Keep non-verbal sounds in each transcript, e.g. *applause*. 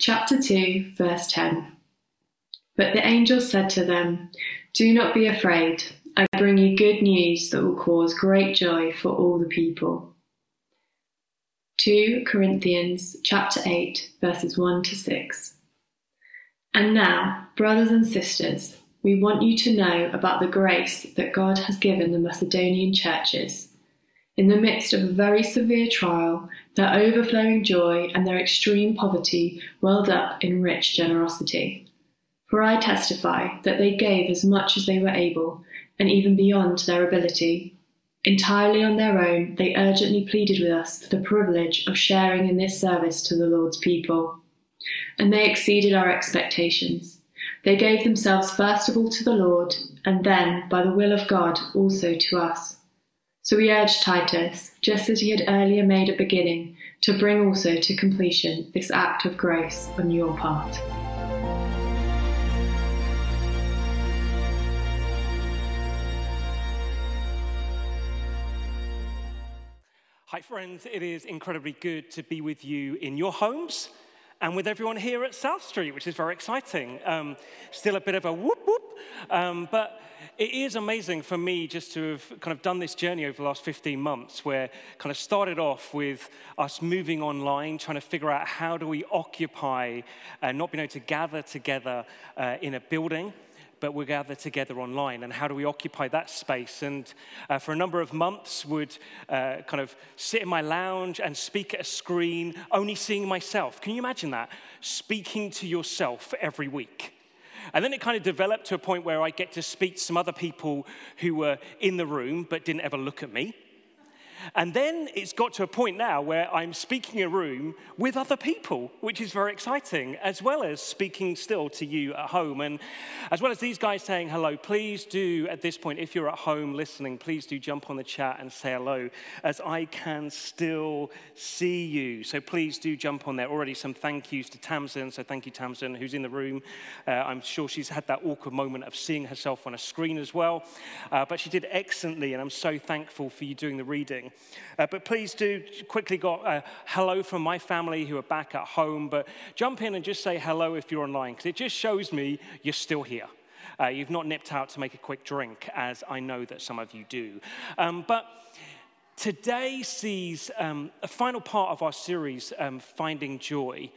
Chapter 2, verse 10. But the angel said to them, Do not be afraid. I bring you good news that will cause great joy for all the people. 2 Corinthians chapter 8, verses 1 to 6. And now, brothers and sisters, we want you to know about the grace that God has given the Macedonian churches. In the midst of a very severe trial, their overflowing joy and their extreme poverty welled up in rich generosity. For I testify that they gave as much as they were able, and even beyond their ability. Entirely on their own, they urgently pleaded with us for the privilege of sharing in this service to the Lord's people. And they exceeded our expectations. They gave themselves first of all to the Lord, and then, by the will of God, also to us. So we urge Titus, just as he had earlier made a beginning, to bring also to completion this act of grace on your part. Hi, friends. It is incredibly good to be with you in your homes and with everyone here at South Street, which is very exciting. Um, still a bit of a whoop whoop, um, but it is amazing for me just to have kind of done this journey over the last 15 months where kind of started off with us moving online, trying to figure out how do we occupy not being able to gather together uh, in a building but we gather together online. And how do we occupy that space? And uh, for a number of months, would uh, kind of sit in my lounge and speak at a screen, only seeing myself. Can you imagine that? Speaking to yourself every week. And then it kind of developed to a point where I get to speak to some other people who were in the room but didn't ever look at me. And then it's got to a point now where I'm speaking a room with other people, which is very exciting, as well as speaking still to you at home. And as well as these guys saying hello, please do, at this point, if you're at home listening, please do jump on the chat and say hello, as I can still see you. So please do jump on there. Already some thank yous to Tamsin. So thank you, Tamsin, who's in the room. Uh, I'm sure she's had that awkward moment of seeing herself on a screen as well. Uh, but she did excellently, and I'm so thankful for you doing the reading. Uh, but please do quickly got a hello from my family who are back at home. But jump in and just say hello if you're online, because it just shows me you're still here. Uh, you've not nipped out to make a quick drink, as I know that some of you do. Um, but today sees um, a final part of our series, um, Finding Joy.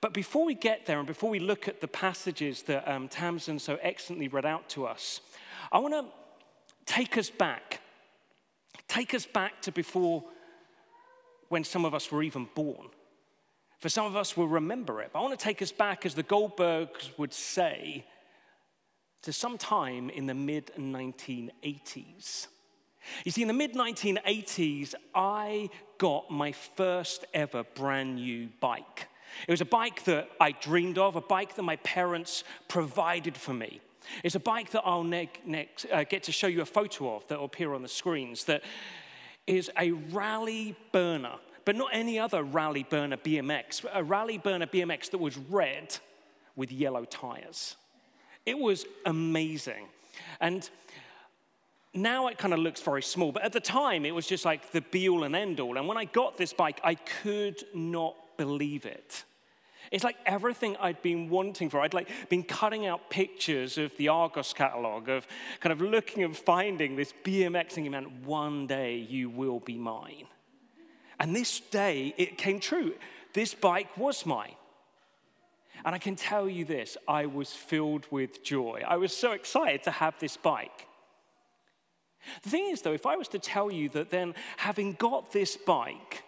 But before we get there and before we look at the passages that um, Tamsin so excellently read out to us, I want to take us back Take us back to before when some of us were even born. For some of us we'll remember it. But I want to take us back, as the Goldbergs would say, to some time in the mid 1980s. You see, in the mid 1980s, I got my first ever brand new bike. It was a bike that I dreamed of, a bike that my parents provided for me. It's a bike that I'll ne- next, uh, get to show you a photo of that will appear on the screens that is a Raleigh Burner, but not any other Raleigh Burner BMX, a Raleigh Burner BMX that was red with yellow tires. It was amazing. And now it kind of looks very small, but at the time it was just like the be all and end all. And when I got this bike, I could not believe it. It's like everything I'd been wanting for. I'd like been cutting out pictures of the Argos catalog, of kind of looking and finding this BMX thinking, man, one day you will be mine. And this day it came true. This bike was mine. And I can tell you this I was filled with joy. I was so excited to have this bike. The thing is, though, if I was to tell you that then, having got this bike,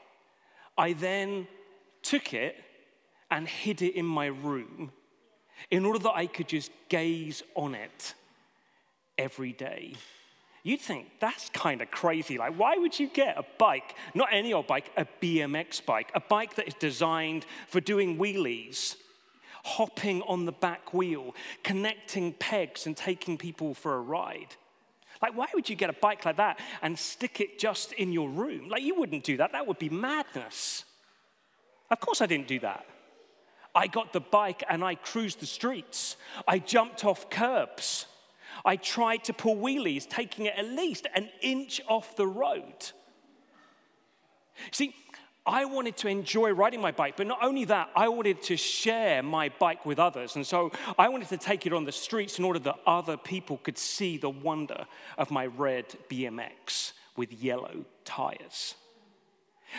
I then took it and hid it in my room in order that I could just gaze on it every day. You'd think that's kind of crazy. Like, why would you get a bike, not any old bike, a BMX bike, a bike that is designed for doing wheelies, hopping on the back wheel, connecting pegs and taking people for a ride? Like, why would you get a bike like that and stick it just in your room? Like, you wouldn't do that. That would be madness. Of course, I didn't do that. I got the bike and I cruised the streets. I jumped off curbs. I tried to pull wheelies, taking it at least an inch off the road. See, I wanted to enjoy riding my bike, but not only that, I wanted to share my bike with others. And so I wanted to take it on the streets in order that other people could see the wonder of my red BMX with yellow tires.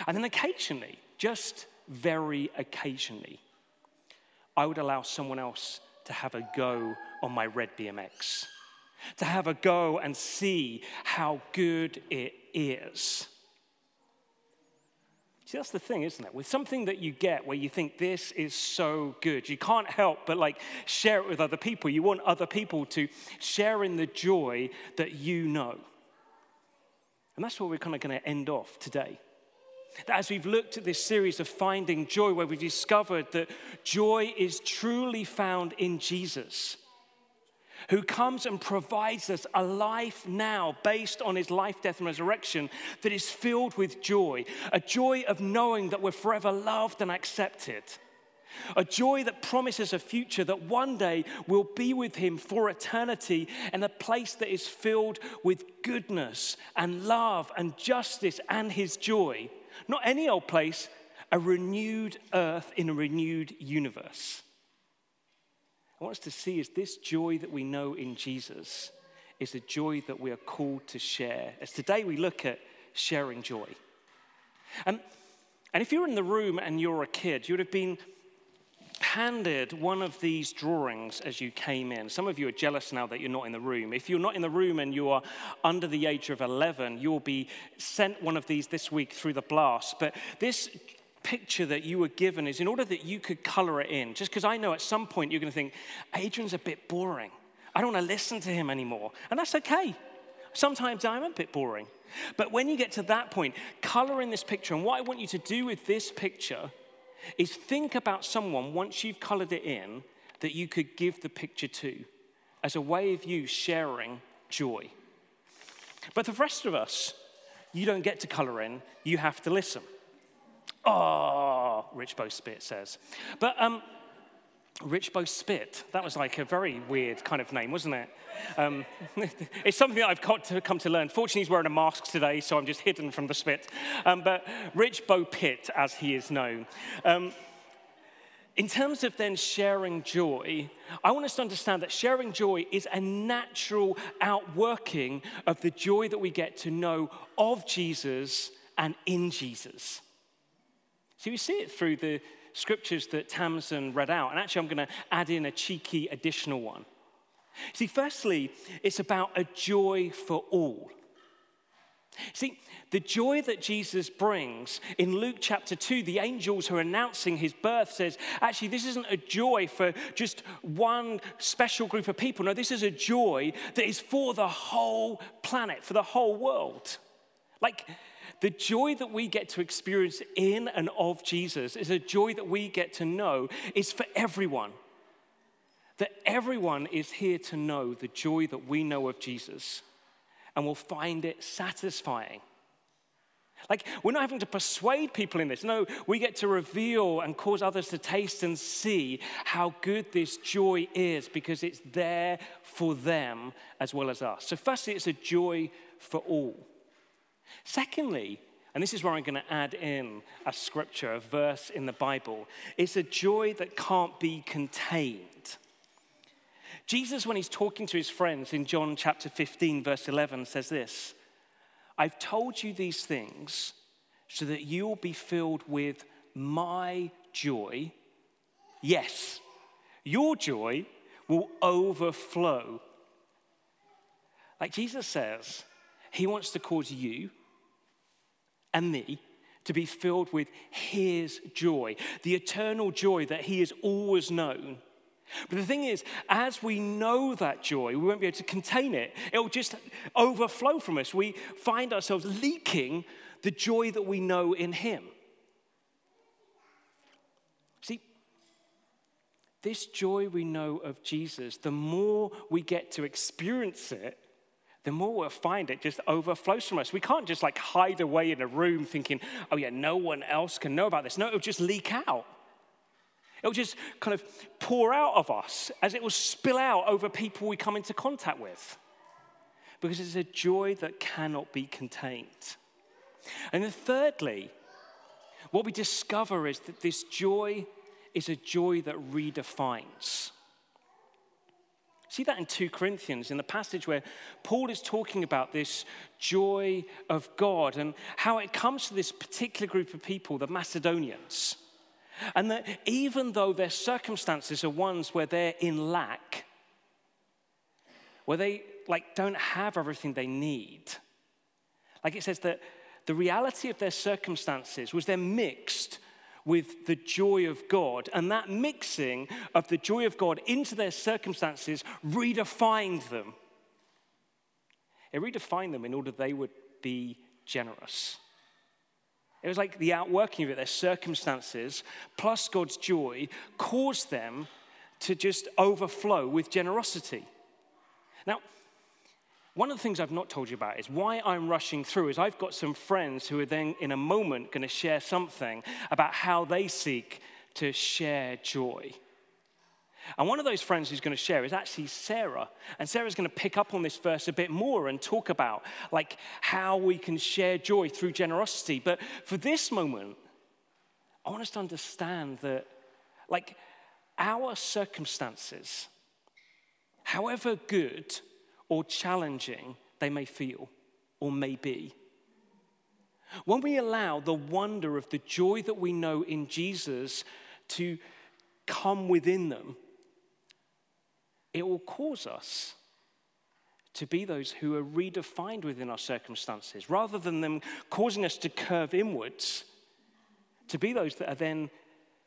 And then occasionally, just very occasionally, I would allow someone else to have a go on my red BMX, to have a go and see how good it is. See, that's the thing, isn't it? With something that you get where you think this is so good, you can't help but like share it with other people. You want other people to share in the joy that you know. And that's where we're kind of going to end off today. That as we've looked at this series of finding joy, where we've discovered that joy is truly found in Jesus who comes and provides us a life now based on his life, death, and resurrection that is filled with joy a joy of knowing that we're forever loved and accepted. A joy that promises a future that one day we'll be with him for eternity in a place that is filled with goodness and love and justice and his joy. Not any old place, a renewed earth in a renewed universe. I want us to see is this joy that we know in Jesus is a joy that we are called to share. As today we look at sharing joy. And, and if you're in the room and you're a kid, you would have been handed one of these drawings as you came in. Some of you are jealous now that you're not in the room. If you're not in the room and you are under the age of 11, you'll be sent one of these this week through the blast. But this picture that you were given is in order that you could color it in. Just because I know at some point you're going to think, Adrian's a bit boring. I don't want to listen to him anymore. And that's okay. Sometimes I'm a bit boring. But when you get to that point, color in this picture. And what I want you to do with this picture is think about someone, once you've colored it in, that you could give the picture to as a way of you sharing joy. But the rest of us, you don't get to color in, you have to listen. Oh, Rich Bo Spit says. But um, Rich Bo Spit, that was like a very weird kind of name, wasn't it? Um, *laughs* it's something that I've to come to learn. Fortunately, he's wearing a mask today, so I'm just hidden from the spit. Um, but Rich Bo Pitt, as he is known. Um, in terms of then sharing joy, I want us to understand that sharing joy is a natural outworking of the joy that we get to know of Jesus and in Jesus. So we see it through the scriptures that Tamsin read out. And actually, I'm going to add in a cheeky additional one. See, firstly, it's about a joy for all. See, the joy that Jesus brings in Luke chapter 2, the angels who are announcing his birth says, actually, this isn't a joy for just one special group of people. No, this is a joy that is for the whole planet, for the whole world. Like, the joy that we get to experience in and of Jesus is a joy that we get to know is for everyone. That everyone is here to know the joy that we know of Jesus and will find it satisfying. Like, we're not having to persuade people in this. No, we get to reveal and cause others to taste and see how good this joy is because it's there for them as well as us. So, firstly, it's a joy for all. Secondly, and this is where I'm going to add in a scripture, a verse in the Bible, it's a joy that can't be contained. Jesus, when he's talking to his friends in John chapter 15, verse 11, says this I've told you these things so that you will be filled with my joy. Yes, your joy will overflow. Like Jesus says, he wants to cause you and me to be filled with His joy, the eternal joy that He has always known. But the thing is, as we know that joy, we won't be able to contain it. It'll just overflow from us. We find ourselves leaking the joy that we know in Him. See, this joy we know of Jesus, the more we get to experience it, the more we'll find it just overflows from us. We can't just like hide away in a room thinking, oh yeah, no one else can know about this. No, it'll just leak out. It'll just kind of pour out of us as it will spill out over people we come into contact with. Because it's a joy that cannot be contained. And then, thirdly, what we discover is that this joy is a joy that redefines. See that in 2 Corinthians, in the passage where Paul is talking about this joy of God and how it comes to this particular group of people, the Macedonians. And that even though their circumstances are ones where they're in lack, where they like don't have everything they need, like it says that the reality of their circumstances was they're mixed with the joy of God. And that mixing of the joy of God into their circumstances redefined them. It redefined them in order they would be generous. It was like the outworking of it, their circumstances plus God's joy caused them to just overflow with generosity. Now, one of the things I've not told you about is why I'm rushing through is I've got some friends who are then in a moment going to share something about how they seek to share joy. And one of those friends who's going to share is actually Sarah. And Sarah's going to pick up on this verse a bit more and talk about like how we can share joy through generosity. But for this moment, I want us to understand that like our circumstances, however good or challenging they may feel or may be. When we allow the wonder of the joy that we know in Jesus to come within them, it will cause us to be those who are redefined within our circumstances, rather than them causing us to curve inwards, to be those that are then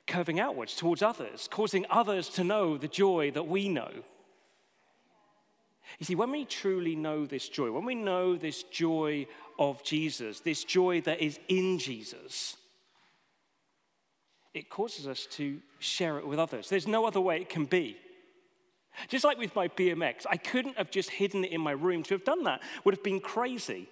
curving outwards towards others, causing others to know the joy that we know. You see, when we truly know this joy, when we know this joy of Jesus, this joy that is in Jesus, it causes us to share it with others. There's no other way it can be. Just like with my BMX, I couldn't have just hidden it in my room to have done that. Would have been crazy.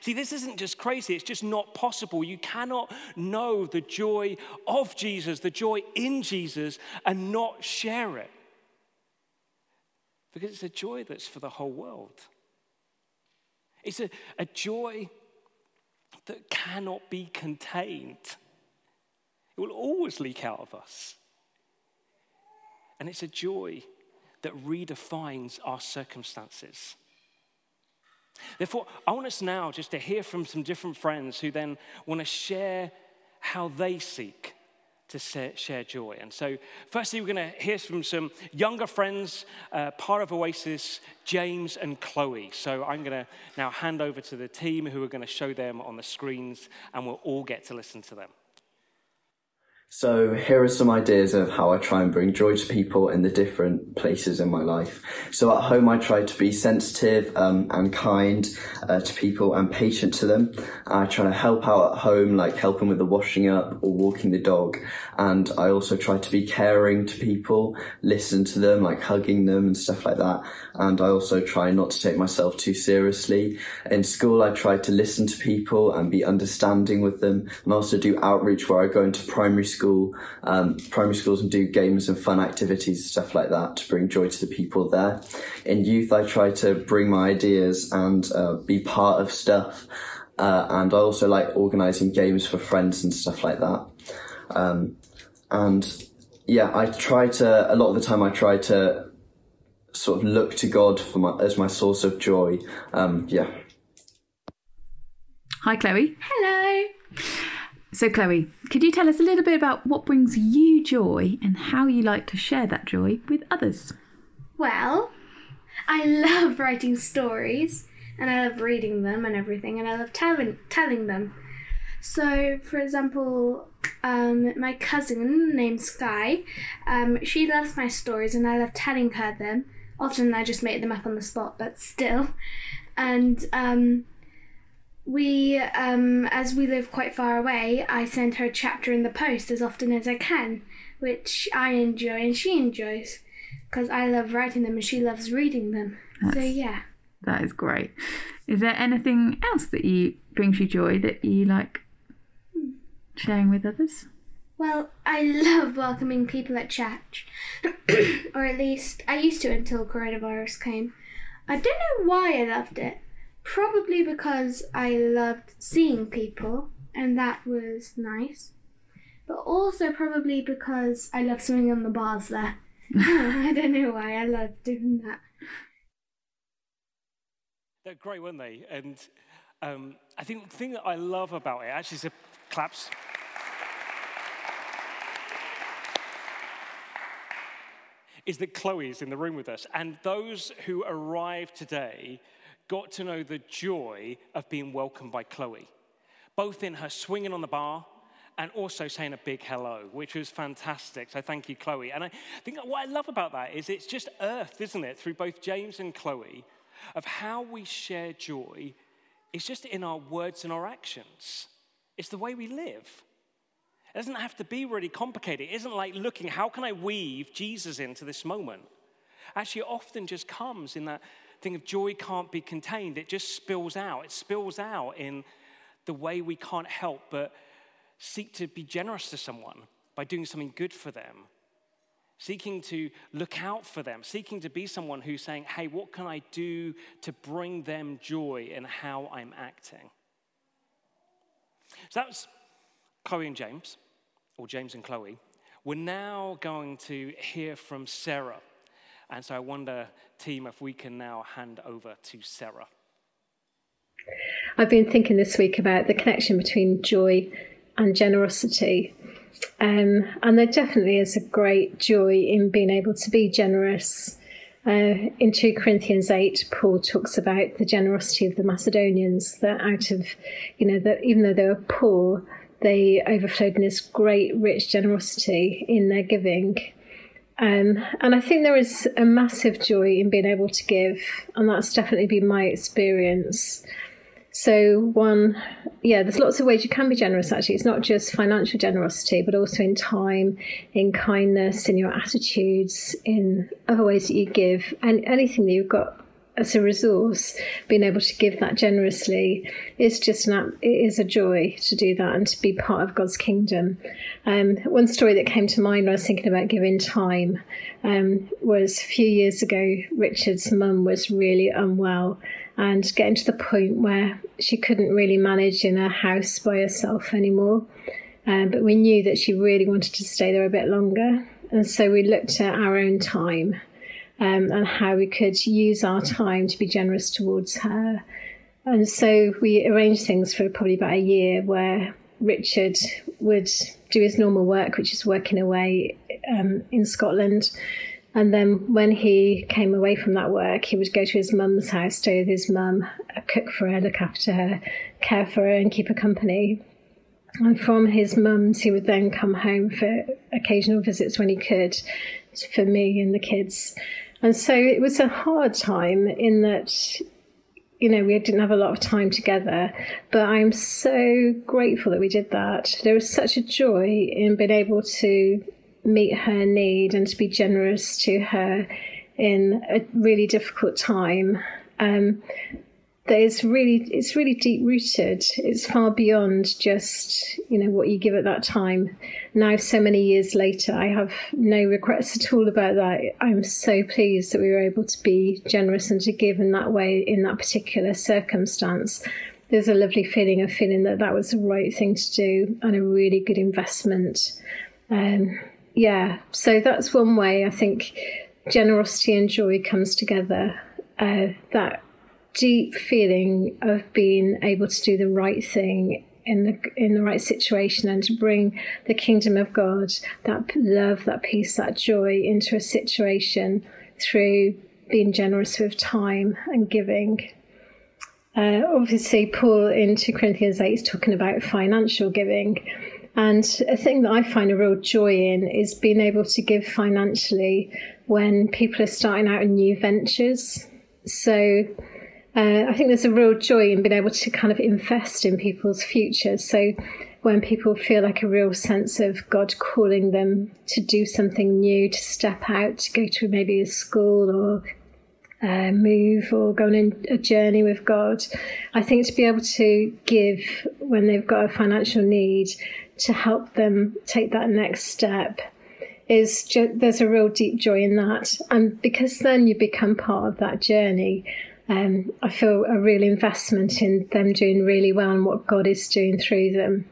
See, this isn't just crazy, it's just not possible. You cannot know the joy of Jesus, the joy in Jesus, and not share it because it's a joy that's for the whole world. It's a, a joy that cannot be contained. It will always leak out of us. And it's a joy that redefines our circumstances. Therefore, I want us now just to hear from some different friends who then want to share how they seek to share joy. And so, firstly, we're going to hear from some younger friends, uh, part of Oasis, James and Chloe. So, I'm going to now hand over to the team who are going to show them on the screens, and we'll all get to listen to them. So here are some ideas of how I try and bring joy to people in the different places in my life. So at home, I try to be sensitive um, and kind uh, to people and patient to them. I try to help out at home, like helping with the washing up or walking the dog. And I also try to be caring to people, listen to them, like hugging them and stuff like that. And I also try not to take myself too seriously. In school, I try to listen to people and be understanding with them and also do outreach where I go into primary school um, primary schools and do games and fun activities, and stuff like that to bring joy to the people there. In youth, I try to bring my ideas and uh, be part of stuff. Uh, and I also like organising games for friends and stuff like that. Um, and yeah, I try to, a lot of the time I try to sort of look to God for my, as my source of joy. Um, yeah. Hi, Chloe. Hello. So, Chloe, could you tell us a little bit about what brings you joy and how you like to share that joy with others? Well, I love writing stories and I love reading them and everything, and I love telling telling them. So, for example, um, my cousin named Sky, um, she loves my stories and I love telling her them. Often I just make them up on the spot, but still. And um, we, um, as we live quite far away, I send her a chapter in the post as often as I can, which I enjoy and she enjoys because I love writing them and she loves reading them. That's, so yeah, that is great. Is there anything else that you brings you joy that you like sharing with others? Well, I love welcoming people at church, *coughs* or at least I used to until coronavirus came. I don't know why I loved it. Probably because I loved seeing people, and that was nice. but also probably because I love swimming on the bars there. *laughs* I don't know why I love doing that. They're great, weren't they? And um, I think the thing that I love about it, actually, so claps. Is that Chloe is in the room with us. And those who arrived today got to know the joy of being welcomed by Chloe, both in her swinging on the bar and also saying a big hello, which was fantastic. So thank you, Chloe. And I think what I love about that is it's just earth, isn't it, through both James and Chloe, of how we share joy. It's just in our words and our actions, it's the way we live. It doesn't have to be really complicated. It isn't like looking, how can I weave Jesus into this moment? Actually, it often just comes in that thing of joy can't be contained. It just spills out. It spills out in the way we can't help but seek to be generous to someone by doing something good for them, seeking to look out for them, seeking to be someone who's saying, hey, what can I do to bring them joy in how I'm acting? So that was Chloe and James, or James and Chloe. We're now going to hear from Sarah. And so I wonder, team, if we can now hand over to Sarah. I've been thinking this week about the connection between joy and generosity. Um, and there definitely is a great joy in being able to be generous. Uh, in 2 Corinthians 8, Paul talks about the generosity of the Macedonians, that out of, you know, that even though they were poor, they overflowed in this great, rich generosity in their giving. Um, and I think there is a massive joy in being able to give, and that's definitely been my experience. So, one, yeah, there's lots of ways you can be generous actually. It's not just financial generosity, but also in time, in kindness, in your attitudes, in other ways that you give, and anything that you've got as a resource, being able to give that generously is just an it is a joy to do that and to be part of God's kingdom. Um, one story that came to mind when I was thinking about giving time um, was a few years ago. Richard's mum was really unwell and getting to the point where she couldn't really manage in her house by herself anymore. Um, but we knew that she really wanted to stay there a bit longer, and so we looked at our own time um, and how we could use our time to be generous towards her. And so we arranged things for probably about a year where Richard would do his normal work, which is working away um, in Scotland. And then when he came away from that work, he would go to his mum's house, stay with his mum, cook for her, look after her, care for her, and keep her company. And from his mum's, he would then come home for occasional visits when he could for me and the kids. And so it was a hard time in that, you know, we didn't have a lot of time together. But I'm so grateful that we did that. There was such a joy in being able to meet her need and to be generous to her in a really difficult time. Um, that is really it's really deep rooted. It's far beyond just you know what you give at that time. Now, so many years later, I have no regrets at all about that. I'm so pleased that we were able to be generous and to give in that way in that particular circumstance. There's a lovely feeling of feeling that that was the right thing to do and a really good investment. Um, yeah, so that's one way I think generosity and joy comes together. Uh, that deep feeling of being able to do the right thing in the in the right situation and to bring the kingdom of God, that love, that peace, that joy into a situation through being generous with time and giving. Uh, obviously, Paul in 2 Corinthians 8 is talking about financial giving. And a thing that I find a real joy in is being able to give financially when people are starting out in new ventures. So, uh, I think there's a real joy in being able to kind of invest in people's futures. So when people feel like a real sense of God calling them to do something new, to step out, to go to maybe a school or uh, move or go on a journey with God. I think to be able to give when they've got a financial need to help them take that next step is there's a real deep joy in that, and because then you become part of that journey um, I feel a real investment in them doing really well and what God is doing through them.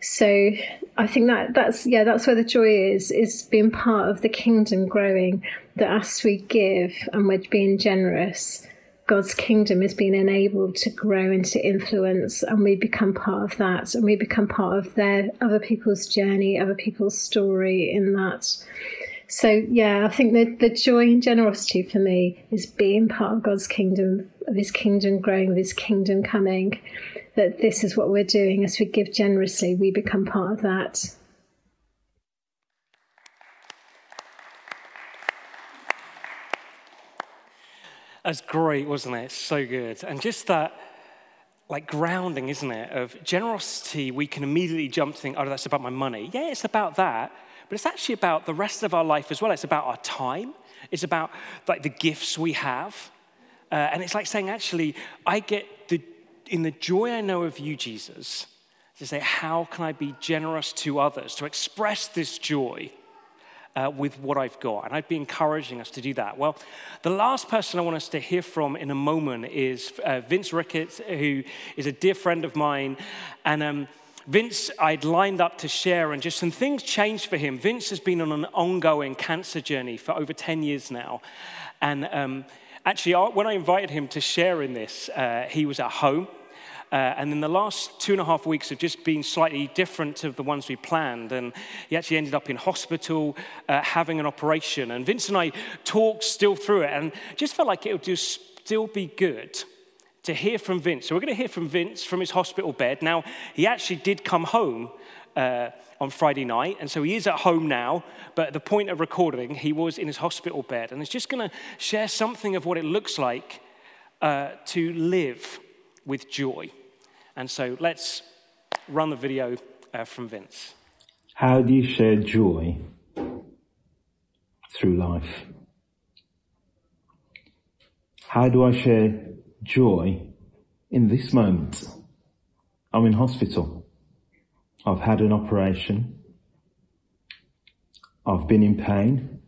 So I think that that's yeah, that's where the joy is, is being part of the kingdom growing. That as we give and we're being generous, God's kingdom is being enabled to grow and to influence, and we become part of that, and we become part of their other people's journey, other people's story in that. So yeah, I think the the joy and generosity for me is being part of God's kingdom, of His kingdom growing, of His kingdom coming, that this is what we're doing as we give generously, we become part of that. That's great, wasn't it? So good. And just that, like, grounding, isn't it? Of generosity, we can immediately jump to think, oh, that's about my money. Yeah, it's about that. But it's actually about the rest of our life as well. It's about our time. It's about, like, the gifts we have. Uh, and it's like saying, actually, I get the in the joy I know of you, Jesus, to say, how can I be generous to others, to express this joy uh, with what I've got? And I'd be encouraging us to do that. Well, the last person I want us to hear from in a moment is uh, Vince Ricketts, who is a dear friend of mine. And um, Vince, I'd lined up to share, and just some things changed for him. Vince has been on an ongoing cancer journey for over 10 years now. And um, actually, when I invited him to share in this, uh, he was at home. Uh, and then the last two and a half weeks have just been slightly different to the ones we planned. And he actually ended up in hospital uh, having an operation. And Vince and I talked still through it and just felt like it would just still be good to hear from Vince. So we're going to hear from Vince from his hospital bed. Now, he actually did come home. Uh, on Friday night, and so he is at home now. But at the point of recording, he was in his hospital bed, and he's just going to share something of what it looks like uh, to live with joy. And so let's run the video uh, from Vince. How do you share joy through life? How do I share joy in this moment? I'm in hospital. I've had an operation. I've been in pain.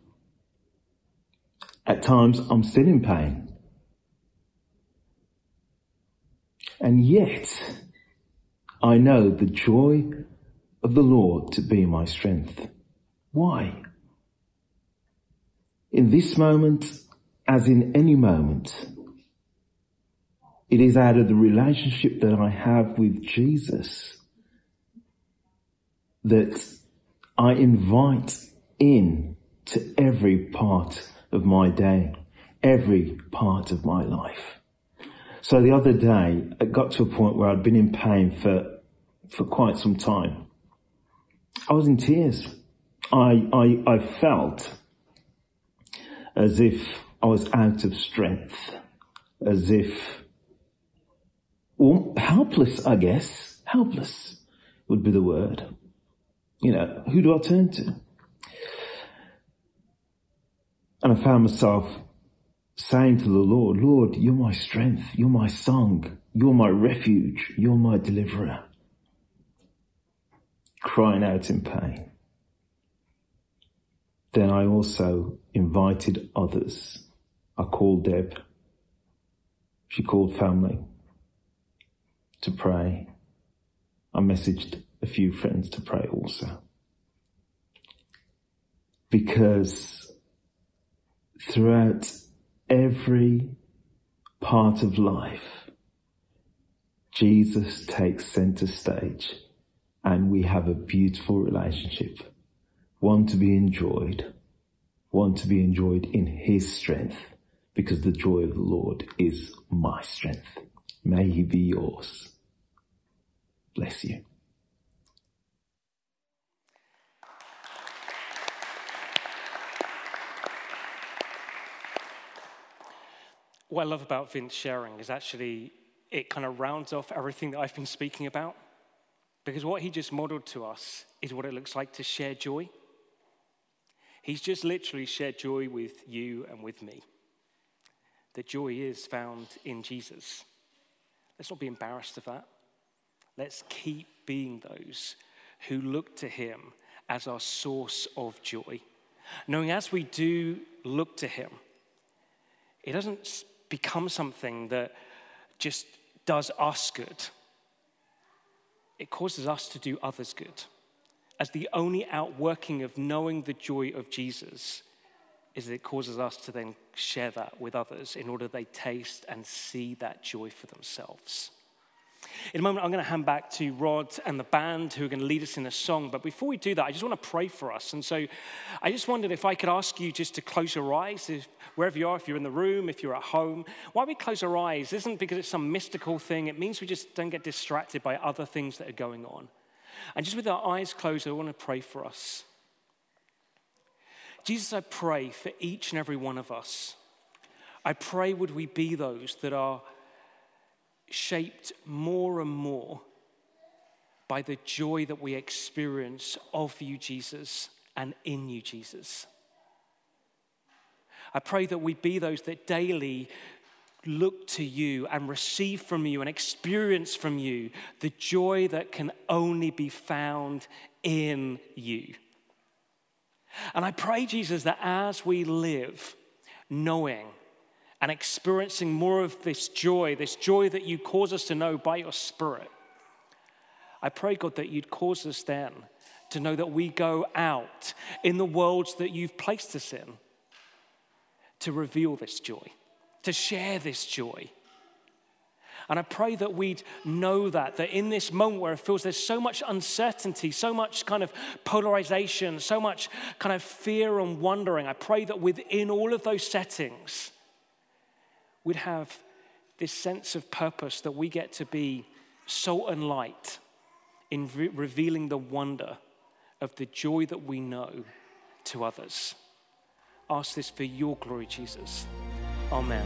At times, I'm still in pain. And yet, I know the joy of the Lord to be my strength. Why? In this moment, as in any moment, it is out of the relationship that I have with Jesus that I invite in to every part of my day, every part of my life. So the other day, it got to a point where I'd been in pain for, for quite some time. I was in tears. I, I, I felt as if I was out of strength, as if, helpless, I guess. Helpless would be the word. You know, who do I turn to? And I found myself saying to the Lord, Lord, you're my strength, you're my song, you're my refuge, you're my deliverer. Crying out in pain. Then I also invited others. I called Deb. She called family to pray. I messaged a few friends to pray also. Because throughout every part of life, Jesus takes center stage and we have a beautiful relationship. One to be enjoyed, one to be enjoyed in his strength because the joy of the Lord is my strength. May he be yours. Bless you. what I love about Vince sharing is actually it kind of rounds off everything that I've been speaking about. Because what he just modeled to us is what it looks like to share joy. He's just literally shared joy with you and with me. The joy is found in Jesus. Let's not be embarrassed of that. Let's keep being those who look to him as our source of joy. Knowing as we do look to him, it doesn't become something that just does us good. It causes us to do others good. as the only outworking of knowing the joy of Jesus is that it causes us to then share that with others in order they taste and see that joy for themselves. In a moment, I'm going to hand back to Rod and the band who are going to lead us in a song. But before we do that, I just want to pray for us. And so I just wondered if I could ask you just to close your eyes, if, wherever you are, if you're in the room, if you're at home. Why we close our eyes isn't because it's some mystical thing, it means we just don't get distracted by other things that are going on. And just with our eyes closed, I want to pray for us. Jesus, I pray for each and every one of us. I pray, would we be those that are shaped more and more by the joy that we experience of you, Jesus, and in you, Jesus. I pray that we be those that daily look to you and receive from you and experience from you the joy that can only be found in you. And I pray, Jesus, that as we live knowing and experiencing more of this joy, this joy that you cause us to know by your Spirit, I pray, God, that you'd cause us then to know that we go out in the worlds that you've placed us in to reveal this joy, to share this joy. And I pray that we'd know that, that in this moment where it feels there's so much uncertainty, so much kind of polarization, so much kind of fear and wondering, I pray that within all of those settings, we'd have this sense of purpose that we get to be salt and light in re- revealing the wonder of the joy that we know to others. Ask this for your glory, Jesus. Amen.